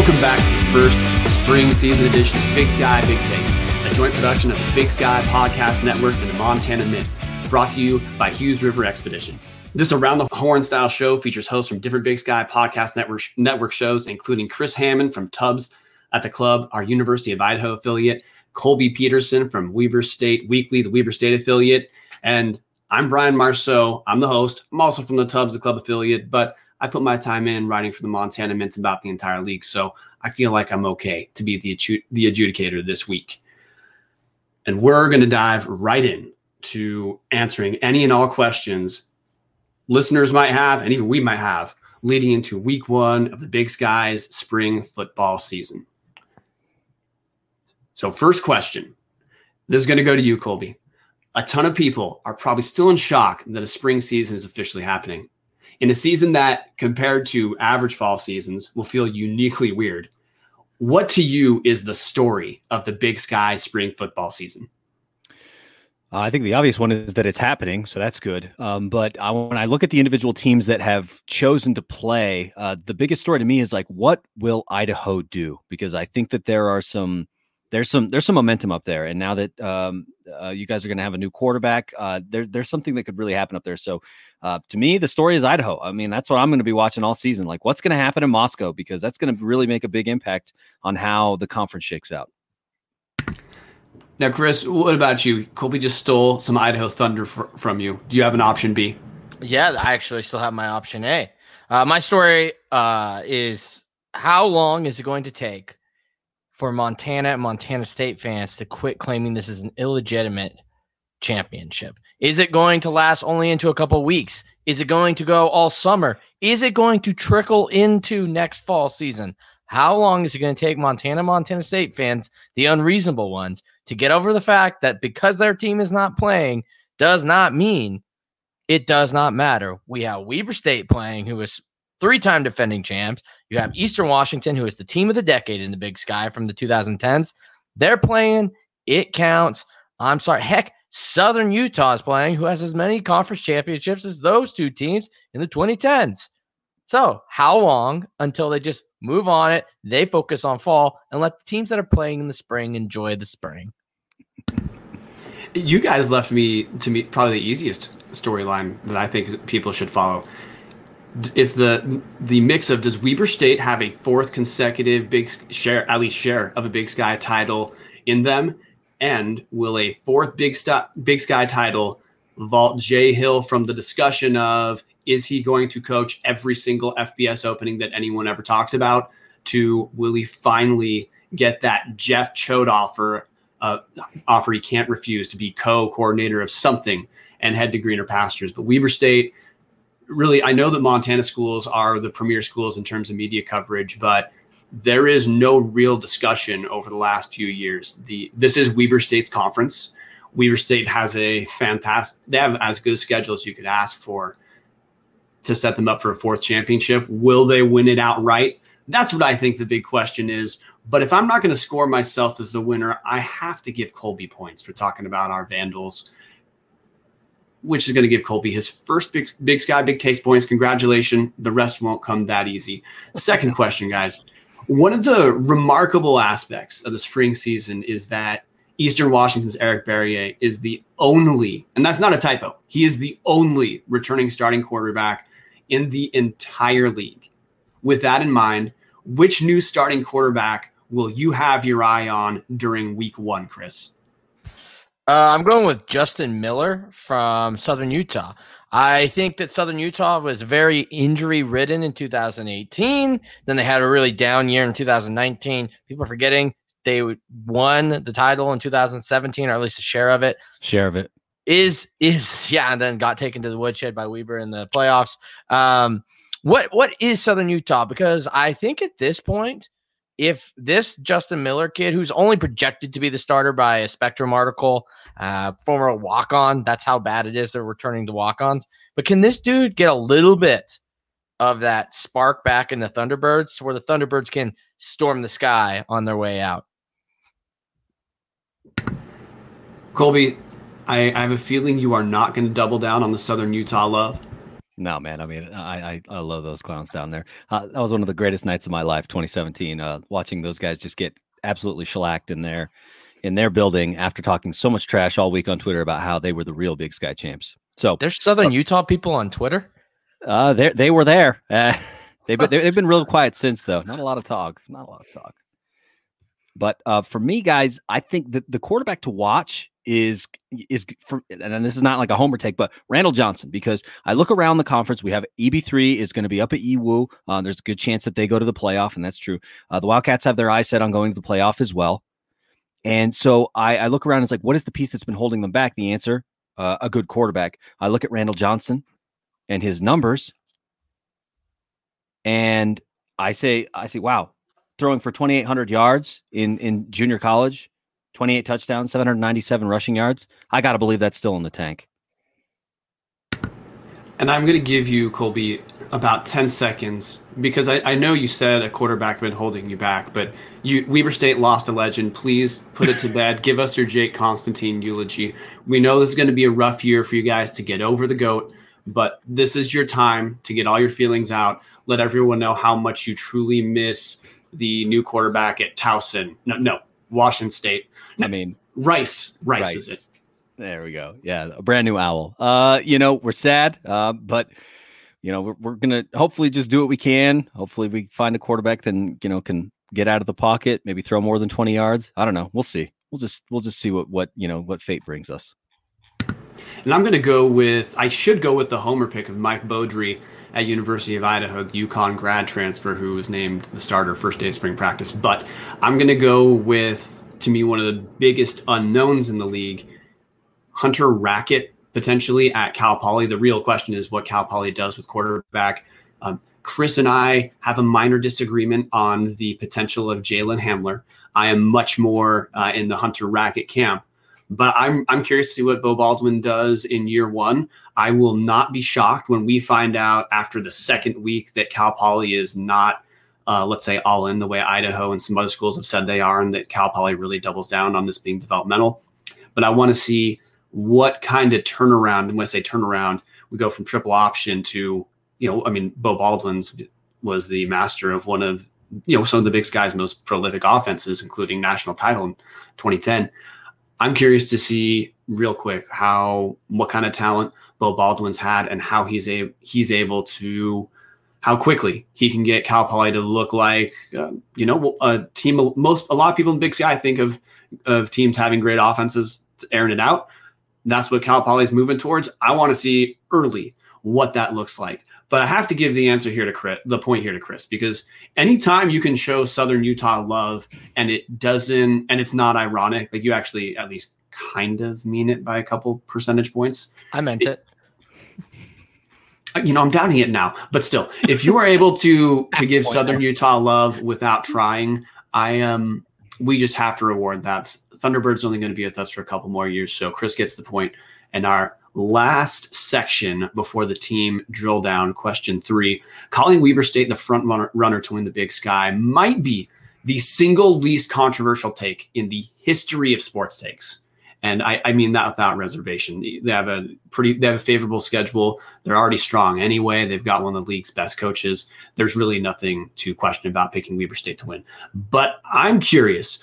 Welcome back to the first spring season edition of Big Sky Big Takes, a joint production of the Big Sky Podcast Network and the Montana Mint, brought to you by Hughes River Expedition. This around the horn style show features hosts from different Big Sky Podcast Network network shows, including Chris Hammond from Tubs at the Club, our University of Idaho affiliate, Colby Peterson from Weber State Weekly, the Weber State affiliate, and I'm Brian Marceau. I'm the host. I'm also from the Tubs, the club affiliate, but I put my time in writing for the Montana Mints about the entire league, so I feel like I'm okay to be the the adjudicator this week. And we're going to dive right in to answering any and all questions listeners might have, and even we might have, leading into week one of the Big Skies spring football season. So, first question this is going to go to you, Colby. A ton of people are probably still in shock that a spring season is officially happening in a season that, compared to average fall seasons, will feel uniquely weird. What to you is the story of the Big Sky spring football season? Uh, I think the obvious one is that it's happening, so that's good. Um, but I, when I look at the individual teams that have chosen to play, uh, the biggest story to me is like, what will Idaho do? Because I think that there are some there's some there's some momentum up there, and now that um, uh, you guys are going to have a new quarterback, uh, there's there's something that could really happen up there. So, uh, to me, the story is Idaho. I mean, that's what I'm going to be watching all season. Like, what's going to happen in Moscow because that's going to really make a big impact on how the conference shakes out. Now, Chris, what about you? Colby just stole some Idaho thunder fr- from you. Do you have an option B? Yeah, I actually still have my option A. Uh, my story uh, is how long is it going to take for Montana and Montana State fans to quit claiming this is an illegitimate championship? Is it going to last only into a couple weeks? Is it going to go all summer? Is it going to trickle into next fall season? How long is it going to take Montana, Montana State fans, the unreasonable ones, to get over the fact that because their team is not playing does not mean it does not matter? We have Weber State playing, who is three time defending champs. You have Eastern Washington, who is the team of the decade in the Big Sky from the 2010s. They're playing. It counts. I'm sorry. Heck, Southern Utah is playing, who has as many conference championships as those two teams in the 2010s. So, how long until they just move on it? They focus on fall and let the teams that are playing in the spring enjoy the spring. You guys left me to me probably the easiest storyline that I think people should follow is the the mix of does Weber State have a fourth consecutive big share, at least share of a Big Sky title in them, and will a fourth Big Sky Big Sky title vault Jay Hill from the discussion of is he going to coach every single FBS opening that anyone ever talks about? To will he finally get that Jeff Choate offer uh, offer he can't refuse to be co-coordinator of something and head to greener pastures? But Weber State really, I know that Montana schools are the premier schools in terms of media coverage, but there is no real discussion over the last few years. The this is Weber State's conference. Weber State has a fantastic. They have as good a schedule as you could ask for to set them up for a fourth championship. Will they win it outright? That's what I think the big question is. But if I'm not going to score myself as the winner, I have to give Colby points for talking about our Vandals which is going to give Colby his first big, big sky, big takes points. Congratulations. The rest won't come that easy. Second question, guys. One of the remarkable aspects of the spring season is that Eastern Washington's Eric Barriere is the only, and that's not a typo, he is the only returning starting quarterback in the entire league. With that in mind, which new starting quarterback will you have your eye on during week one, Chris? Uh, I'm going with Justin Miller from Southern Utah. I think that Southern Utah was very injury ridden in 2018. Then they had a really down year in 2019. People are forgetting they won the title in 2017, or at least a share of it. Share of it is is yeah, and then got taken to the woodshed by Weber in the playoffs. Um, what what is Southern Utah? Because I think at this point if this Justin Miller kid, who's only projected to be the starter by a Spectrum article, uh, former walk on, that's how bad it is they're returning the walk ons. But can this dude get a little bit of that spark back in the Thunderbirds to where the Thunderbirds can storm the sky on their way out? Colby, I, I have a feeling you are not going to double down on the Southern Utah love. No, man. I mean, I, I, I love those clowns down there. Uh, that was one of the greatest nights of my life, 2017. Uh, watching those guys just get absolutely shellacked in their in their building after talking so much trash all week on Twitter about how they were the real Big Sky champs. So there's Southern uh, Utah people on Twitter. Uh, they they were there. Uh, they've been they've been real quiet since though. Not a lot of talk. Not a lot of talk. But uh, for me, guys, I think that the quarterback to watch is is for and this is not like a homer take, but Randall Johnson because I look around the conference. We have EB three is going to be up at EWU. Uh, there's a good chance that they go to the playoff, and that's true. Uh, the Wildcats have their eyes set on going to the playoff as well. And so I, I look around and it's like, what is the piece that's been holding them back? The answer, uh, a good quarterback. I look at Randall Johnson and his numbers, and I say, I say, wow, throwing for 2,800 yards in in junior college 28 touchdowns, 797 rushing yards. I got to believe that's still in the tank. And I'm going to give you, Colby, about 10 seconds because I, I know you said a quarterback been holding you back, but you Weber State lost a legend. Please put it to bed. Give us your Jake Constantine eulogy. We know this is going to be a rough year for you guys to get over the goat, but this is your time to get all your feelings out. Let everyone know how much you truly miss the new quarterback at Towson. No, no, Washington State. I mean, Rice, Rice, Rice. is it? There we go. Yeah, a brand new owl. Uh, you know, we're sad, uh, but you know, we're, we're gonna hopefully just do what we can. Hopefully, we find a quarterback then you know can get out of the pocket, maybe throw more than twenty yards. I don't know. We'll see. We'll just we'll just see what what you know what fate brings us. And I'm going to go with I should go with the homer pick of Mike Beaudry at University of Idaho, the UConn grad transfer who was named the starter first day of spring practice. But I'm going to go with to me one of the biggest unknowns in the league, Hunter Rackett potentially at Cal Poly. The real question is what Cal Poly does with quarterback. Um, Chris and I have a minor disagreement on the potential of Jalen Hamler. I am much more uh, in the Hunter Rackett camp. But I'm I'm curious to see what Beau Baldwin does in year one. I will not be shocked when we find out after the second week that Cal Poly is not, uh, let's say, all in the way Idaho and some other schools have said they are, and that Cal Poly really doubles down on this being developmental. But I want to see what kind of turnaround. And when I say turnaround, we go from triple option to, you know, I mean, Beau Baldwin's was the master of one of you know some of the Big Sky's most prolific offenses, including national title in 2010. I'm curious to see real quick how what kind of talent Beau Baldwin's had and how he's a he's able to how quickly he can get Cal Poly to look like uh, you know a team. Most a lot of people in Big Sky think of of teams having great offenses airing it out. That's what Cal Poly's moving towards. I want to see early what that looks like. But I have to give the answer here to Chris, the point here to Chris, because anytime you can show Southern Utah love and it doesn't, and it's not ironic, like you actually at least kind of mean it by a couple percentage points. I meant it. it. You know, I'm doubting it now, but still, if you are able to to give Southern Utah love without trying, I am. Um, we just have to reward that. Thunderbird's only going to be with us for a couple more years, so Chris gets the point, and our last section before the team drill down. Question three Calling Weber State the front runner, runner to win the Big Sky might be the single least controversial take in the history of sports takes. And I, I, mean that without reservation. They have a pretty, they have a favorable schedule. They're already strong anyway. They've got one of the league's best coaches. There's really nothing to question about picking Weber State to win. But I'm curious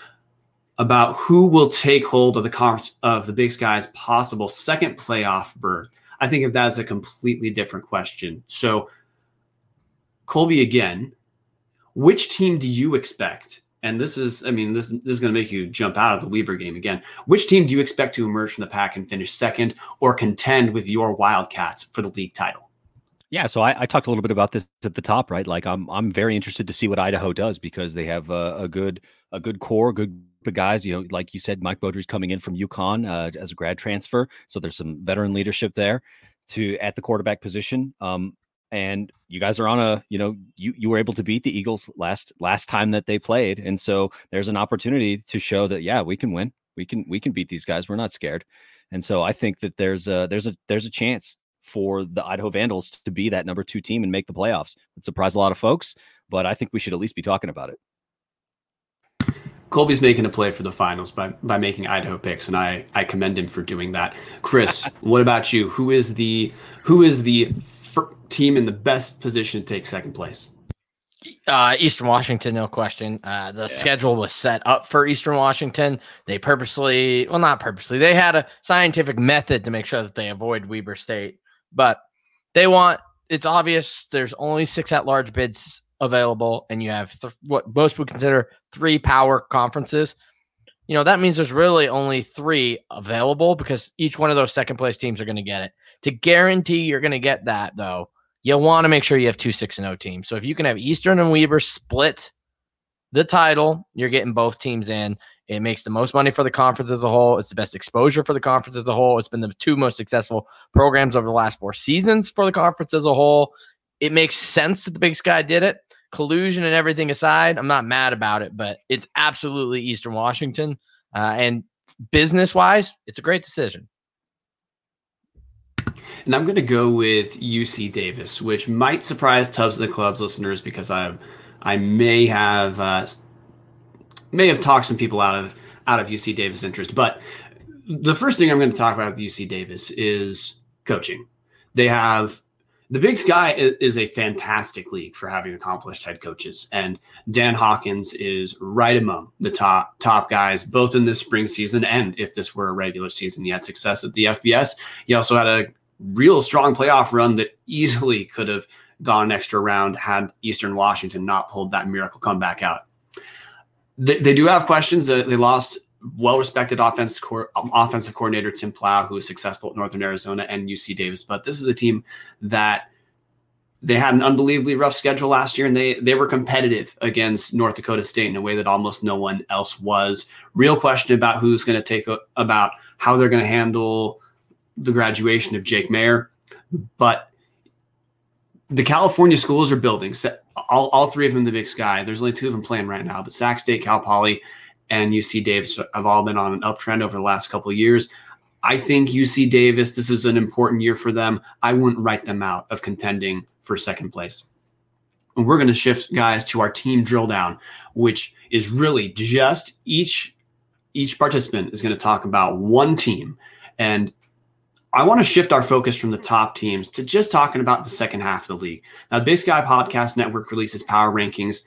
about who will take hold of the conference of the Big Sky's possible second playoff berth. I think if that's a completely different question. So, Colby, again, which team do you expect? And this is, I mean, this, this is going to make you jump out of the Weber game again. Which team do you expect to emerge from the pack and finish second or contend with your Wildcats for the league title? Yeah, so I, I, talked a little bit about this at the top, right? Like I'm I'm very interested to see what Idaho does because they have a, a good a good core, good guys. You know, like you said, Mike Beaudry's coming in from UConn uh, as a grad transfer, so there's some veteran leadership there to at the quarterback position. Um, and you guys are on a, you know, you you were able to beat the Eagles last last time that they played, and so there's an opportunity to show that yeah, we can win, we can we can beat these guys. We're not scared, and so I think that there's a there's a there's a chance for the Idaho Vandals to be that number two team and make the playoffs. It surprised a lot of folks, but I think we should at least be talking about it. Colby's making a play for the finals by by making Idaho picks, and I I commend him for doing that. Chris, what about you? Who is the who is the team in the best position to take second place? Uh, Eastern Washington, no question. Uh, the yeah. schedule was set up for Eastern Washington. They purposely, well, not purposely, they had a scientific method to make sure that they avoid Weber State. But they want, it's obvious there's only six at large bids available, and you have th- what most would consider three power conferences. You know, that means there's really only three available because each one of those second place teams are going to get it. To guarantee you're going to get that, though, you want to make sure you have two 6 and 0 teams. So if you can have Eastern and Weber split the title, you're getting both teams in. It makes the most money for the conference as a whole. It's the best exposure for the conference as a whole. It's been the two most successful programs over the last four seasons for the conference as a whole. It makes sense that the Big Sky did it. Collusion and everything aside, I'm not mad about it, but it's absolutely Eastern Washington. Uh, and business wise, it's a great decision. And I'm going to go with UC Davis, which might surprise Tubs of the Clubs listeners because I I may have uh, may have talked some people out of out of UC Davis interest. But the first thing I'm going to talk about with UC Davis is coaching. They have the Big Sky is, a fantastic league for having accomplished head coaches, and Dan Hawkins is right among the top top guys, both in this spring season and if this were a regular season. He had success at the FBS. He also had a real strong playoff run that easily could have gone an extra round had Eastern Washington not pulled that miracle comeback out. They, they do have questions. Uh, they lost well-respected offensive co- um, offensive coordinator Tim Plough, who was successful at Northern Arizona and UC Davis. But this is a team that they had an unbelievably rough schedule last year, and they they were competitive against North Dakota State in a way that almost no one else was. Real question about who's going to take a, about how they're going to handle the graduation of Jake Maier, but the California schools are building. All, all three of them in the Big Sky. There's only two of them playing right now, but Sac State, Cal Poly, and UC Davis have all been on an uptrend over the last couple of years. I think UC Davis, this is an important year for them. I wouldn't write them out of contending for second place. And we're going to shift guys to our team drill down, which is really just each each participant is going to talk about one team and I want to shift our focus from the top teams to just talking about the second half of the league. Now, Big Sky Podcast Network releases power rankings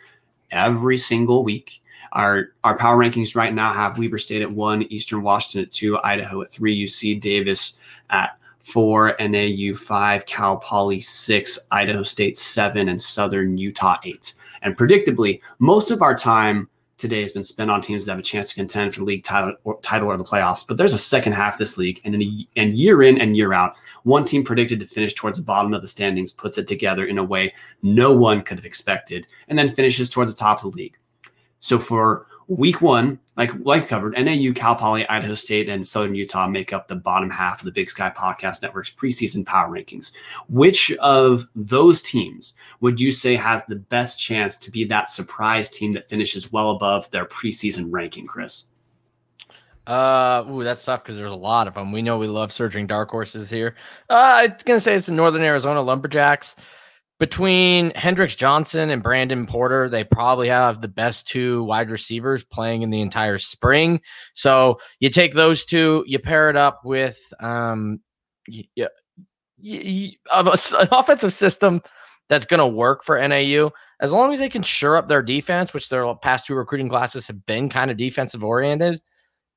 every single week. Our our power rankings right now have Weber State at one, Eastern Washington at two, Idaho at three, UC Davis at four, NAU five, Cal Poly six, Idaho State seven, and Southern Utah eight. And predictably, most of our time today has been spent on teams that have a chance to contend for the league title or, title or the playoffs. But there's a second half this league, and a, and year in and year out, one team predicted to finish towards the bottom of the standings puts it together in a way no one could have expected, and then finishes towards the top of the league. So for week one, like like covered, NAU, Cal Poly, Idaho State, and Southern Utah make up the bottom half of the Big Sky Podcast Network's preseason power rankings. Which of those teams would you say has the best chance to be that surprise team that finishes well above their preseason ranking, Chris? Uh, ooh, that's tough because there's a lot of them. We know we love surging dark horses here. Uh, I'm gonna say it's the Northern Arizona Lumberjacks between Hendrix Johnson and Brandon Porter, they probably have the best two wide receivers playing in the entire spring. So you take those two, you pair it up with um, an offensive system that's going to work for NAU. As long as they can shore up their defense, which their past two recruiting classes have been kind of defensive oriented,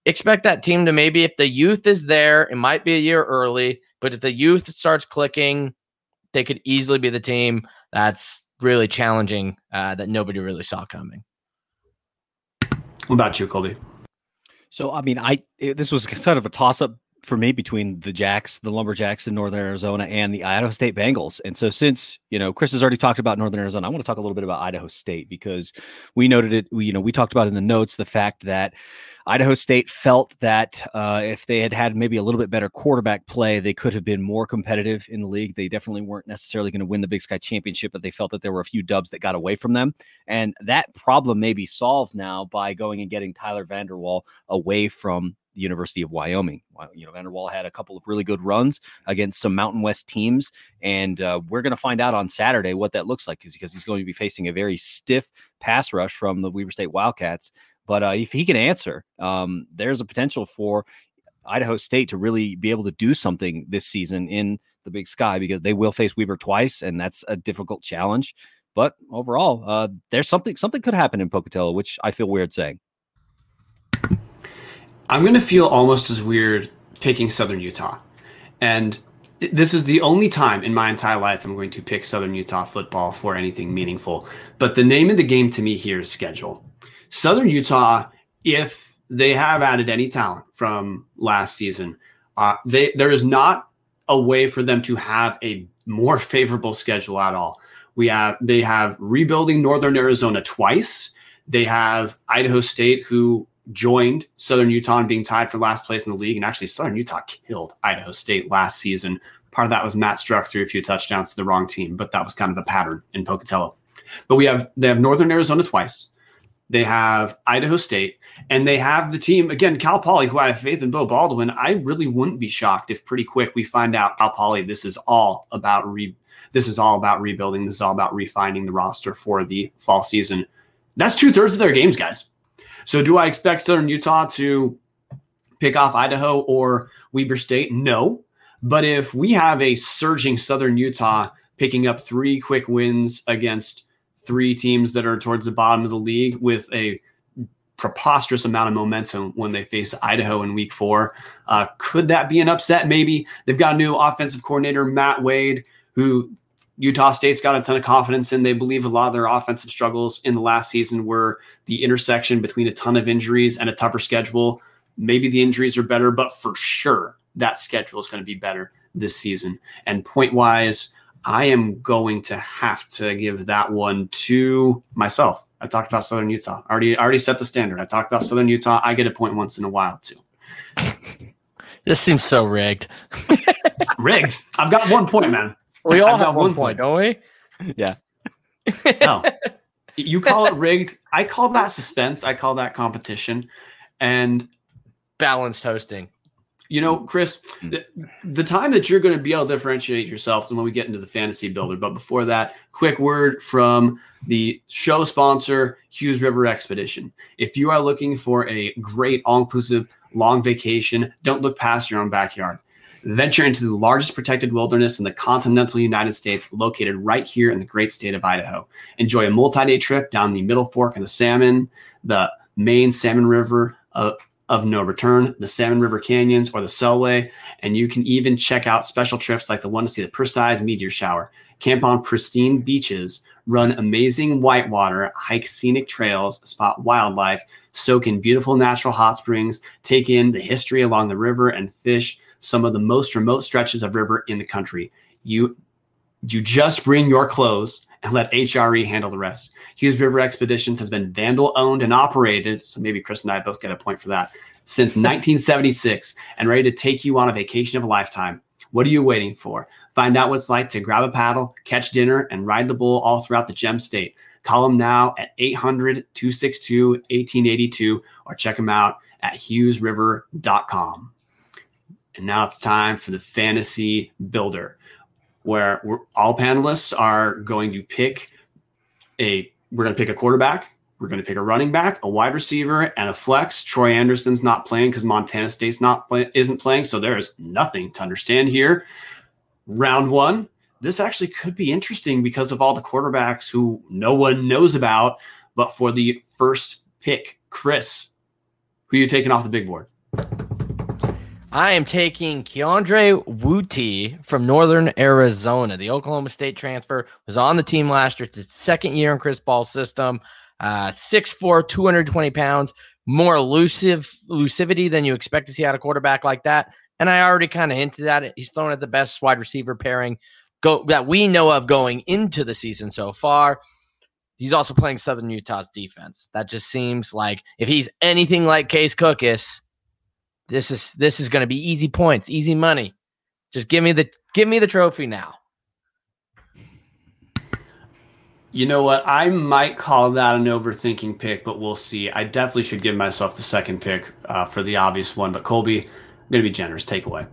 expect that team to maybe, if the youth is there, it might be a year early, but if the youth starts clicking, they could easily be the team that's really challenging uh, that nobody really saw coming. What about you, Colby? So, I mean, I it, this was kind of a toss up for me between the Jacks, the Lumberjacks in Northern Arizona, and the Idaho State Bengals. And so, since you know Chris has already talked about Northern Arizona, I want to talk a little bit about Idaho State because we noted it. We you know we talked about in the notes the fact that Idaho State felt that uh, if they had had maybe a little bit better quarterback play, they could have been more competitive in the league. They definitely weren't necessarily going to win the Big Sky Championship, but they felt that there were a few dubs that got away from them. And that problem may be solved now by going and getting Tyler Vander Waal away from the University of Wyoming. You know, Vander Waal had a couple of really good runs against some Mountain West teams, and uh, we're going to find out on Saturday what that looks like because he's going to be facing a very stiff pass rush from the Weber State Wildcats. But uh, if he can answer, um, there's a potential for Idaho State to really be able to do something this season in the Big Sky because they will face Weber twice, and that's a difficult challenge. But overall, uh, there's something something could happen in Pocatello, which I feel weird saying. I'm going to feel almost as weird picking Southern Utah, and this is the only time in my entire life I'm going to pick Southern Utah football for anything meaningful. But the name of the game to me here is schedule. Southern Utah, if they have added any talent from last season, uh, they there is not a way for them to have a more favorable schedule at all. We have they have rebuilding Northern Arizona twice. They have Idaho State, who joined Southern Utah in being tied for last place in the league. And actually, Southern Utah killed Idaho State last season. Part of that was Matt Struck threw a few touchdowns to the wrong team, but that was kind of a pattern in Pocatello. But we have they have Northern Arizona twice. They have Idaho State, and they have the team again, Cal Poly, who I have faith in Beau Baldwin. I really wouldn't be shocked if pretty quick we find out Cal Poly. This is all about re. This is all about rebuilding. This is all about refining the roster for the fall season. That's two thirds of their games, guys. So, do I expect Southern Utah to pick off Idaho or Weber State? No. But if we have a surging Southern Utah picking up three quick wins against three teams that are towards the bottom of the league with a preposterous amount of momentum when they face Idaho in week four. Uh, could that be an upset? Maybe. They've got a new offensive coordinator, Matt Wade, who Utah State's got a ton of confidence in. They believe a lot of their offensive struggles in the last season were the intersection between a ton of injuries and a tougher schedule. Maybe the injuries are better, but for sure that schedule is going to be better this season. And point wise, I am going to have to give that one to myself. I talked about Southern Utah. I already already set the standard. I talked about Southern Utah. I get a point once in a while too. This seems so rigged. rigged. I've got one point, man. We all I've have one point, point, don't we? Yeah. no. You call it rigged. I call that suspense. I call that competition. And balanced hosting. You know, Chris, hmm. the, the time that you're going to be able to differentiate yourself is when we get into the fantasy builder. But before that, quick word from the show sponsor, Hughes River Expedition. If you are looking for a great all inclusive long vacation, don't look past your own backyard. Venture into the largest protected wilderness in the continental United States, located right here in the great state of Idaho. Enjoy a multi day trip down the Middle Fork of the Salmon, the main Salmon River. Uh, of no return, the Salmon River Canyons, or the Selway. And you can even check out special trips like the one to see the Perseids meteor shower, camp on pristine beaches, run amazing whitewater, hike scenic trails, spot wildlife, soak in beautiful natural hot springs, take in the history along the river, and fish some of the most remote stretches of river in the country. You you just bring your clothes and let HRE handle the rest. Hughes River Expeditions has been Vandal owned and operated, so maybe Chris and I both get a point for that, since 1976 and ready to take you on a vacation of a lifetime. What are you waiting for? Find out what it's like to grab a paddle, catch dinner, and ride the bull all throughout the Gem State. Call them now at 800 262 1882 or check them out at hughesriver.com. And now it's time for the fantasy builder where all panelists are going to pick a we're going to pick a quarterback we're going to pick a running back a wide receiver and a flex. Troy anderson's not playing because montana state's not play, isn't playing so there's nothing to understand here. Round one. This actually could be interesting because of all the quarterbacks who no one knows about but for the first pick chris who you taking off the big board I am taking Keondre Wudtee from Northern Arizona. The Oklahoma State transfer was on the team last year. It's his second year in Chris Ball's system. Uh, 6'4, 220 pounds, more elusive elusivity than you expect to see out of quarterback like that. And I already kind of hinted at it. He's thrown at the best wide receiver pairing go that we know of going into the season so far. He's also playing Southern Utah's defense. That just seems like if he's anything like Case Cookus, this is this is going to be easy points, easy money. Just give me the give me the trophy now. You know what? I might call that an overthinking pick, but we'll see. I definitely should give myself the second pick uh, for the obvious one. But Colby, I'm going to be generous. Take away.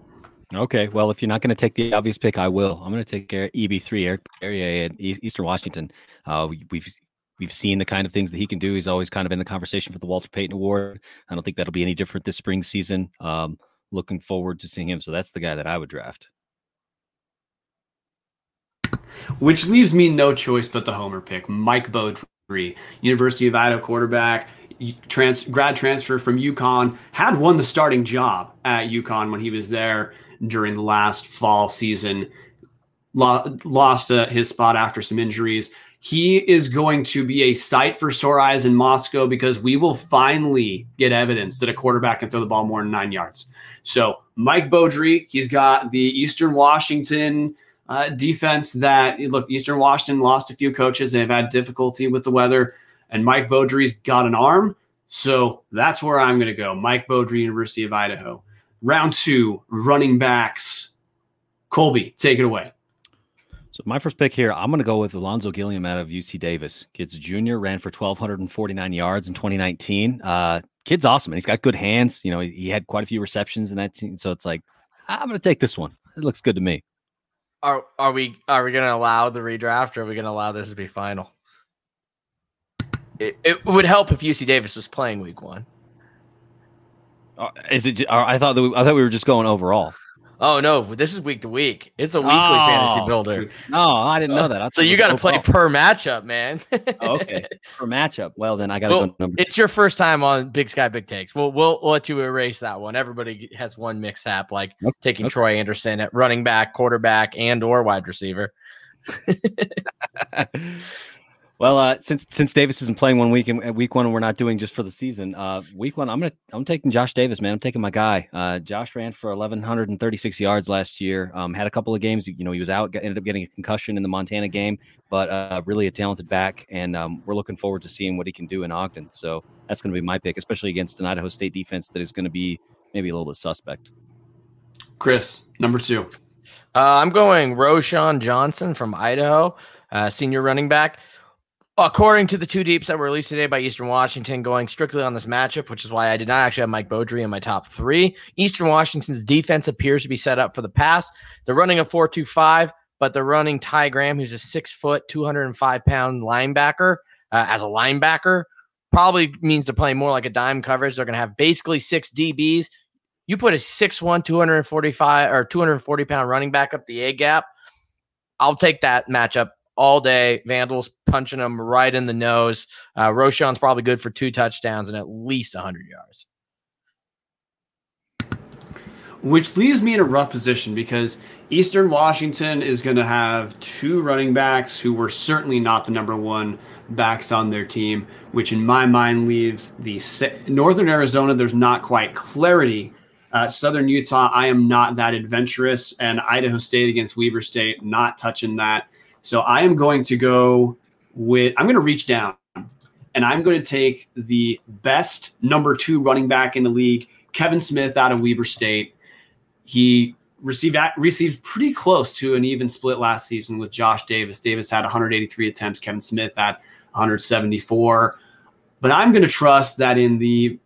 Okay. Well, if you're not going to take the obvious pick, I will. I'm going to take EB3 Eric Barriere in Eastern Washington. Uh, we've we've seen the kind of things that he can do. He's always kind of in the conversation for the Walter Payton Award. I don't think that'll be any different this spring season. Um, looking forward to seeing him. So that's the guy that I would draft. Which leaves me no choice but the homer pick, Mike Beaudry, University of Idaho quarterback, trans, grad transfer from UConn, had won the starting job at UConn when he was there during the last fall season. Lost uh, his spot after some injuries. He is going to be a sight for sore eyes in Moscow because we will finally get evidence that a quarterback can throw the ball more than nine yards. So, Mike Beaudry, he's got the Eastern Washington uh, defense that look, Eastern Washington lost a few coaches. They've had difficulty with the weather, and Mike Beaudry's got an arm. So that's where I'm going to go. Mike Beaudry, University of Idaho. Round two, running backs. Colby, take it away. So my first pick here, I'm going to go with Ulonzo Gilliam out of UC Davis. Kid's junior, ran for 1,249 yards in 2019. Uh, kid's awesome, and he's got good hands. You know, he, he had quite a few receptions in that team, so it's like I'm going to take this one. It looks good to me. Are are we are we going to allow the redraft, or are we going to allow this to be final? It, it would help if UC Davis was playing Week One. Uh, is it? Uh, I thought that we, I thought we were just going overall. Oh no, this is week to week. It's a weekly oh, fantasy builder. No, I didn't know uh, that. so you got to play per matchup, man. oh, okay, per matchup. Well, then I got to well, go number. It's two. your first time on Big Sky Big Takes. We'll, we'll let you erase that one. Everybody has one mishap, like okay. taking okay. Troy Anderson at running back, quarterback, and or wide receiver. Well, uh, since since Davis isn't playing one week and week one, and we're not doing just for the season. Uh, week one, I'm gonna I'm taking Josh Davis, man. I'm taking my guy. Uh, Josh ran for 1,136 yards last year. Um, had a couple of games. You know, he was out, ended up getting a concussion in the Montana game, but uh, really a talented back, and um, we're looking forward to seeing what he can do in Ogden. So that's going to be my pick, especially against an Idaho State defense that is going to be maybe a little bit suspect. Chris, number two. Uh, I'm going Roshaun Johnson from Idaho, uh, senior running back. According to the two deeps that were released today by Eastern Washington, going strictly on this matchup, which is why I did not actually have Mike Beaudry in my top three. Eastern Washington's defense appears to be set up for the pass. They're running a 4 2 5, but they're running Ty Graham, who's a six foot, 205 pound linebacker, uh, as a linebacker. Probably means they're playing more like a dime coverage. They're going to have basically six DBs. You put a 6'1, 245 or 240 pound running back up the A gap. I'll take that matchup all day. Vandals punching him right in the nose. Uh, Roshaun's probably good for two touchdowns and at least 100 yards. Which leaves me in a rough position because Eastern Washington is going to have two running backs who were certainly not the number one backs on their team, which in my mind leaves the Northern Arizona. There's not quite clarity. Uh, Southern Utah, I am not that adventurous, and Idaho State against Weber State, not touching that. So I am going to go with, I'm going to reach down and I'm going to take the best number two running back in the league, Kevin Smith out of Weber State. He received received pretty close to an even split last season with Josh Davis. Davis had 183 attempts, Kevin Smith had 174. But I'm going to trust that in the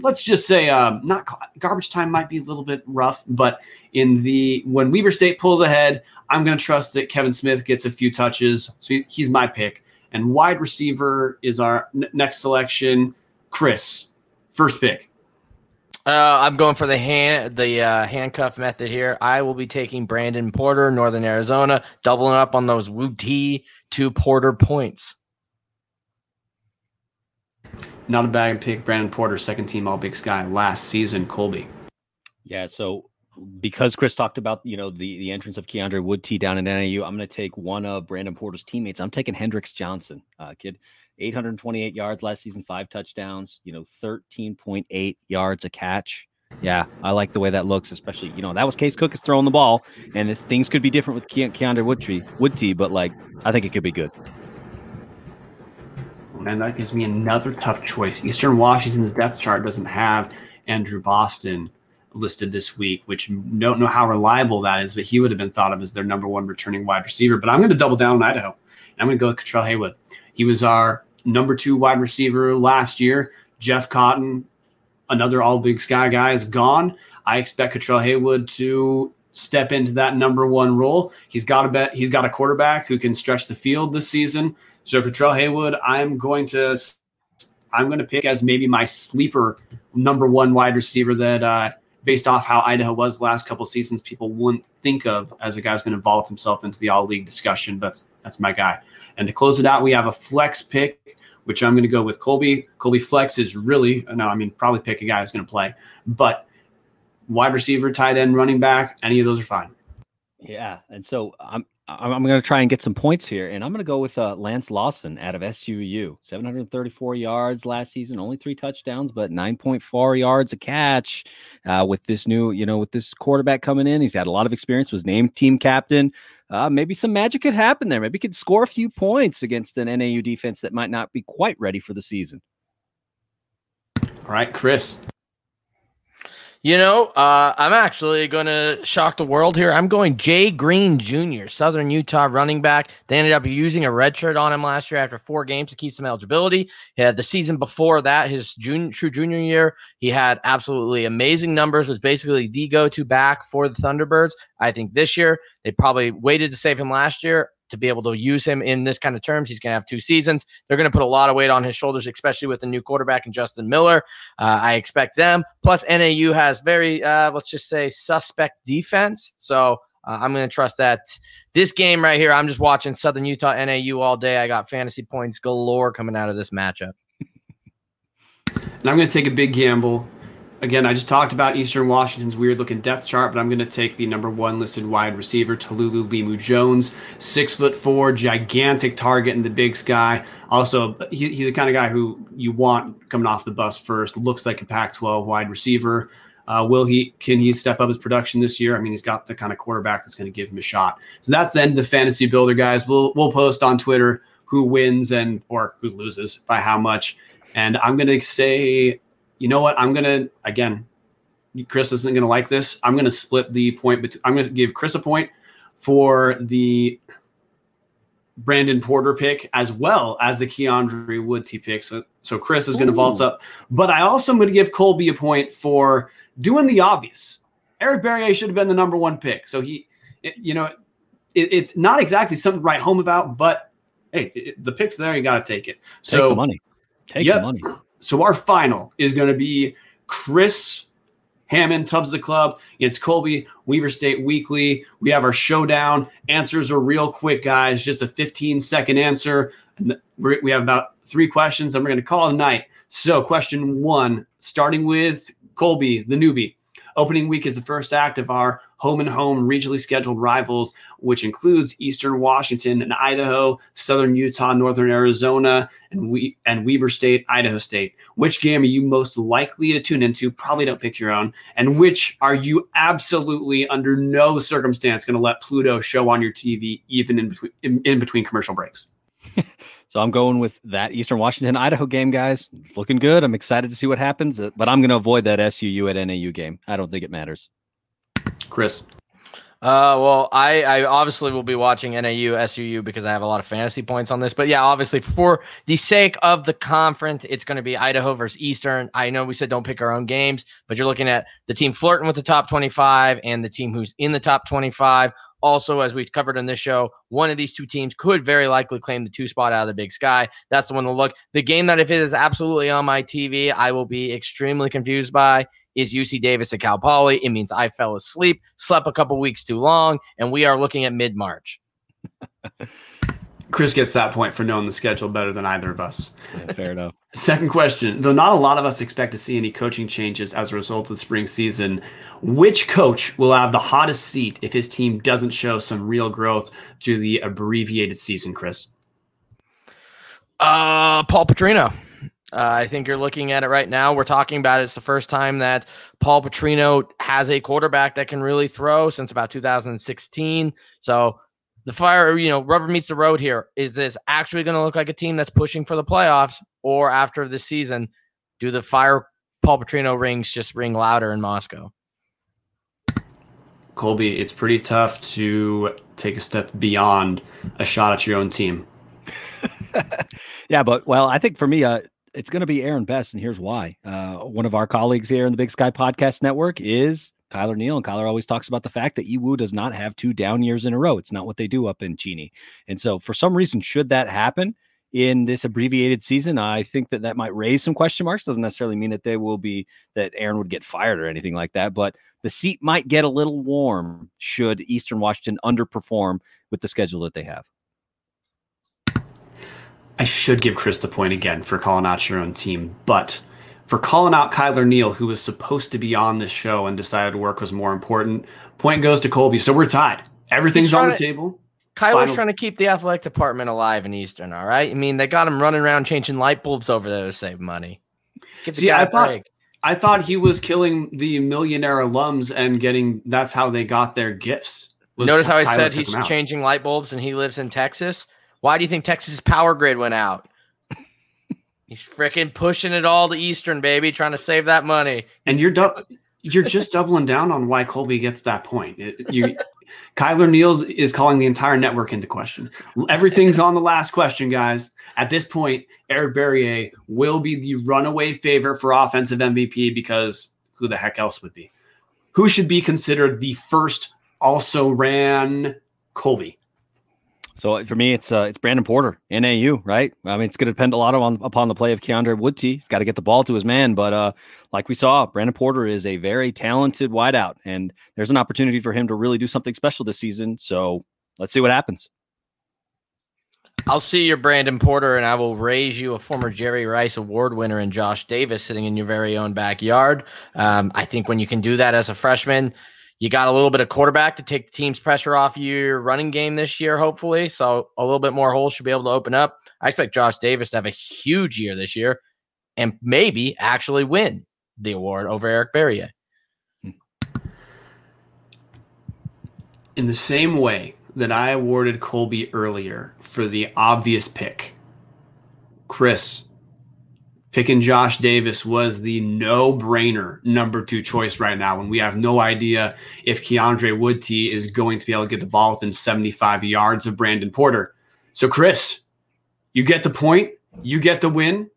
let's just say uh, not garbage time might be a little bit rough, but in the when Weber State pulls ahead, I'm going to trust that Kevin Smith gets a few touches. So he, he's my pick. And wide receiver is our n- next selection. Chris, first pick. Uh, I'm going for the hand the uh, handcuff method here. I will be taking Brandon Porter, Northern Arizona, doubling up on those Wudtee to Porter points. Not a bad pick, Brandon Porter, second team All Big Sky last season. Colby. Yeah, so because Chris talked about you know the the entrance of Keondre Wudtee down in NAU, I'm going to take one of Brandon Porter's teammates. I'm taking Hendrix Johnson, uh, kid, 828 yards last season, five touchdowns, you know, 13.8 yards a catch. Yeah, I like the way that looks, especially you know that was Case Cookus throwing the ball, and this things could be different with Ke- Keandre Woodtree, Wudtee, but like I think it could be good. And that gives me another tough choice. Eastern Washington's depth chart doesn't have Andrew Boston listed this week, which don't know how reliable that is, but he would have been thought of as their number one returning wide receiver. But I'm going to double down on Idaho. I'm going to go with Cutrell Haywood. He was our number two wide receiver last year. Jeff Cotton, another all big sky guy, is gone. I expect Cutrell Haywood to step into that number one role. He's got a bet. He's got a quarterback who can stretch the field this season. So Cutrell Haywood, I'm going to I'm going to pick as maybe my sleeper number one wide receiver that uh, based off how Idaho was last couple seasons, people wouldn't think of as a guy who's going to vault himself into the all league discussion. But that's, that's my guy. And to close it out, we have a flex pick, which I'm going to go with Colby. Colby flex is really no, I mean probably pick a guy who's going to play, but wide receiver, tight end, running back, any of those are fine. Yeah, and so I'm I'm going to try and get some points here, and I'm going to go with uh, Lance Lawson out of SUU. 734 yards last season, only three touchdowns, but 9.4 yards a catch. Uh, with this new, you know, with this quarterback coming in, he's had a lot of experience. Was named team captain. Uh, maybe some magic could happen there. Maybe he could score a few points against an NAU defense that might not be quite ready for the season. All right, Chris. You know, uh, I'm actually going to shock the world here. I'm going Jay Green Jr., Southern Utah running back. They ended up using a red shirt on him last year after four games to keep some eligibility. He had the season before that, his true junior year, he had absolutely amazing numbers, was basically the go to back for the Thunderbirds. I think this year, they probably waited to save him last year to be able to use him in this kind of terms. He's going to have two seasons. They're going to put a lot of weight on his shoulders, especially with the new quarterback and Justin Miller. Uh, I expect them. Plus, NAU has very, uh, let's just say, suspect defense. So uh, I'm going to trust that. This game right here, I'm just watching Southern Utah NAU all day. I got fantasy points galore coming out of this matchup. And I'm going to take a big gamble again, I just talked about Eastern Washington's weird looking depth chart, but I'm going to take the number one listed wide receiver, Talolo Limu Jones, six foot four, gigantic target in the big sky. Also, he, he's the kind of guy who you want coming off the bus first. Looks like a Pac-12 wide receiver. Uh, will he? Can he step up his production this year? I mean, he's got the kind of quarterback that's going to give him a shot. So that's the end of the fantasy builder, guys. We'll we'll post on Twitter who wins and or who loses by how much. And I'm going to say you know what? I'm gonna again. Chris isn't gonna like this. I'm gonna split the point. Between, I'm gonna give Chris a point for the Brandon Porter pick as well as the Keandre Woodley pick. So, so Chris is going to vault up. But I also am going to give Colby a point for doing the obvious. Eric Barriere should have been the number one pick. So he, it, you know, it, it's not exactly something to write home about, but hey, it, the pick's there. You got to take it. So take the money. Take yep. the money. So our final is going to be Chris Hammond, Tubs the Club against Colby, Weber State Weekly. We have our showdown. Answers are real quick, guys. Just a 15 second answer. We have about three questions, and we're going to call it a night. So, question one, starting with Colby, the newbie. Opening week is the first act of our home and home regionally scheduled rivals, which includes Eastern Washington and Idaho, Southern Utah, Northern Arizona, and we and Weber State, Idaho State. Which game are you most likely to tune into? Probably don't pick your own. And which are you absolutely under no circumstance going to let Pluto show on your TV, even in between in, in between commercial breaks? So I'm going with that Eastern Washington Idaho game, guys. Looking good. I'm excited to see what happens, but I'm going to avoid that SUU at NAU game. I don't think it matters. Chris. Uh, well, I, I obviously will be watching NAU SUU because I have a lot of fantasy points on this. But yeah, obviously for the sake of the conference, it's going to be Idaho versus Eastern. I know we said don't pick our own games, but you're looking at the team flirting with the top 25 and the team who's in the top 25 also, as we covered in this show, one of these two teams could very likely claim the two spot out of the big sky. That's the one to look. The game that, if it is absolutely on my TV, I will be extremely confused by is UC Davis at Cal Poly. It means I fell asleep, slept a couple weeks too long, and we are looking at mid March. Chris gets that point for knowing the schedule better than either of us. Yeah, fair enough. Second question. Though not a lot of us expect to see any coaching changes as a result of the spring season, which coach will have the hottest seat if his team doesn't show some real growth through the abbreviated season, Chris? Uh, Paul Petrino. Uh, I think you're looking at it right now. We're talking about it. It's the first time that Paul Petrino has a quarterback that can really throw since about 2016. So the fire, you know, rubber meets the road here. Is this actually going to look like a team that's pushing for the playoffs, or after this season, do the fire Paul Petrino rings just ring louder in Moscow? Colby, it's pretty tough to take a step beyond a shot at your own team. yeah, but well, I think for me, uh, it's going to be Aaron Best, and here's why. Uh, one of our colleagues here in the Big Sky Podcast Network is Kyler Neal, and Kyler always talks about the fact that EWU does not have two down years in a row. It's not what they do up in Cheney. And so, for some reason, should that happen, in this abbreviated season. I think that that might raise some question marks. Doesn't necessarily mean that they will be that Aaron would get fired or anything like that, but the seat might get a little warm should Eastern Washington underperform with the schedule that they have. I should give Chris the point again for calling out your own team, but for calling out Kyler Neal, who was supposed to be on this show and decided work was more important, point goes to Colby. So we're tied. Everything's on the to, table. Kyler's Final. trying to keep the athletic department alive in Eastern. All right. I mean, they got him running around changing light bulbs over there to save money. Give See, I thought break. I thought he was killing the millionaire alums and getting that's how they got their gifts. Notice how I said he's changing light bulbs and he lives in Texas. Why do you think Texas power grid went out? he's freaking pushing it all to Eastern, baby, trying to save that money. And you're du- you're just doubling down on why Colby gets that point. It, you Kyler Neals is calling the entire network into question. Everything's on the last question, guys. At this point, Eric Barriere will be the runaway favorite for offensive MVP because who the heck else would be? Who should be considered the first also ran Colby? So for me, it's uh, it's Brandon Porter, NAU, right? I mean, it's going to depend a lot on, upon the play of Keondre Wudtee. He's got to get the ball to his man, but uh, like we saw, Brandon Porter is a very talented wideout, and there's an opportunity for him to really do something special this season. So let's see what happens. I'll see your Brandon Porter, and I will raise you a former Jerry Rice Award winner and Josh Davis sitting in your very own backyard. Um, I think when you can do that as a freshman, you got a little bit of quarterback to take the team's pressure off your running game this year, hopefully. So a little bit more holes should be able to open up. I expect Josh Davis to have a huge year this year and maybe actually win the award over Eric Barriere. In the same way that I awarded Colby earlier for the obvious pick, Chris, picking Josh Davis was the no brainer number two choice right now when we have no idea if Keondre Wudtee is going to be able to get the ball within 75 yards of Brandon Porter. So, Chris, you get the point, you get the win,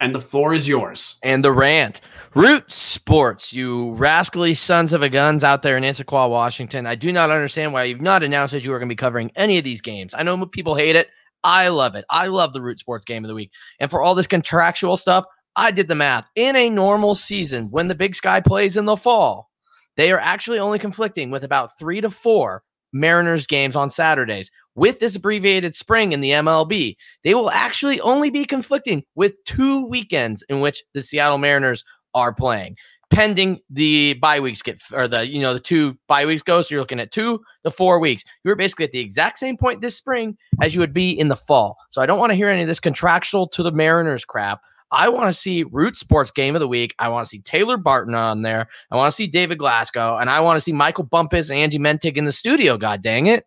and the floor is yours. And the rant. Root Sports, you rascally sons of a guns out there in Issaquah, Washington. I do not understand why you've not announced that you are going to be covering any of these games. I know people hate it. I love it. I love the Root Sports game of the week. And for all this contractual stuff, I did the math. In a normal season, when the Big Sky plays in the fall, they are actually only conflicting with about three to four Mariners games on Saturdays. With this abbreviated spring in the MLB, they will actually only be conflicting with two weekends in which the Seattle Mariners are playing pending the bye weeks get or the you know the two bye weeks go. So you're looking at two to four weeks. You were basically at the exact same point this spring as you would be in the fall. So I don't want to hear any of this contractual to the Mariners crap. I want to see Root Sports Game of the Week. I want to see Taylor Barton on there. I want to see David Glasgow, and I want to see Michael Bumpus and Angie Mentink in the studio. God dang it!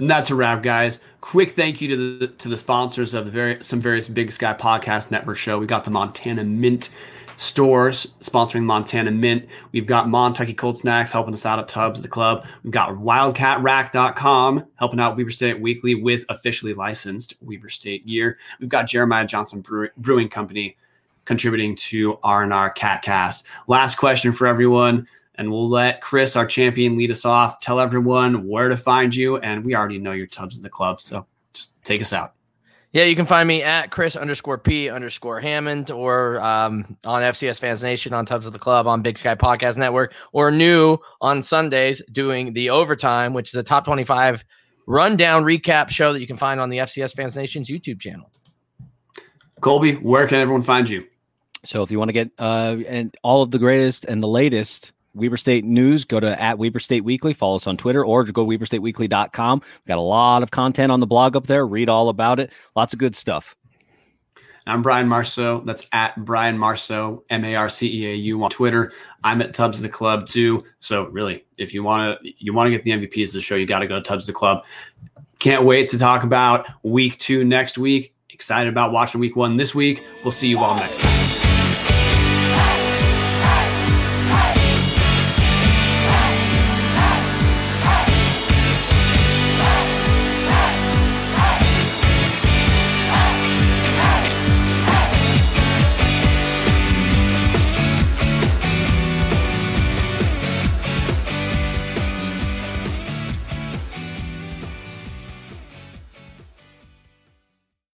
And that's a wrap, guys. Quick thank you to the to the sponsors of the very some various Big Sky Podcast Network show. We got the Montana Mint stores sponsoring Montana Mint. We've got Montucky Cold Snacks helping us out at Tubs at the club. We've got WildcatRack.com helping out Weber State Weekly with officially licensed Weber State gear. We've got Jeremiah Johnson Brewing Company contributing to R&R Catcast. Last question for everyone and we'll let Chris, our champion, lead us off. Tell everyone where to find you, and we already know your tubs in the club, so just take us out. Yeah, you can find me at Chris underscore P underscore Hammond or um, on FCS Fans Nation on Tubs of the Club on Big Sky Podcast Network or new on Sundays doing the overtime, which is a top 25 rundown recap show that you can find on the FCS Fans Nation's YouTube channel. Colby, where can everyone find you? So if you want to get uh, and all of the greatest and the latest Weber State News, go to at Weber State Weekly, follow us on Twitter, or go to WeberStateWeekly.com. We've got a lot of content on the blog up there. Read all about it. Lots of good stuff. I'm Brian Marceau. That's at Brian Marceau, M A R C E A U on Twitter. I'm at Tubs of the Club too. So really, if you want to you want to get the MVPs of the show, you got to go to Tubs the Club. Can't wait to talk about week two next week. Excited about watching week one this week. We'll see you all next time.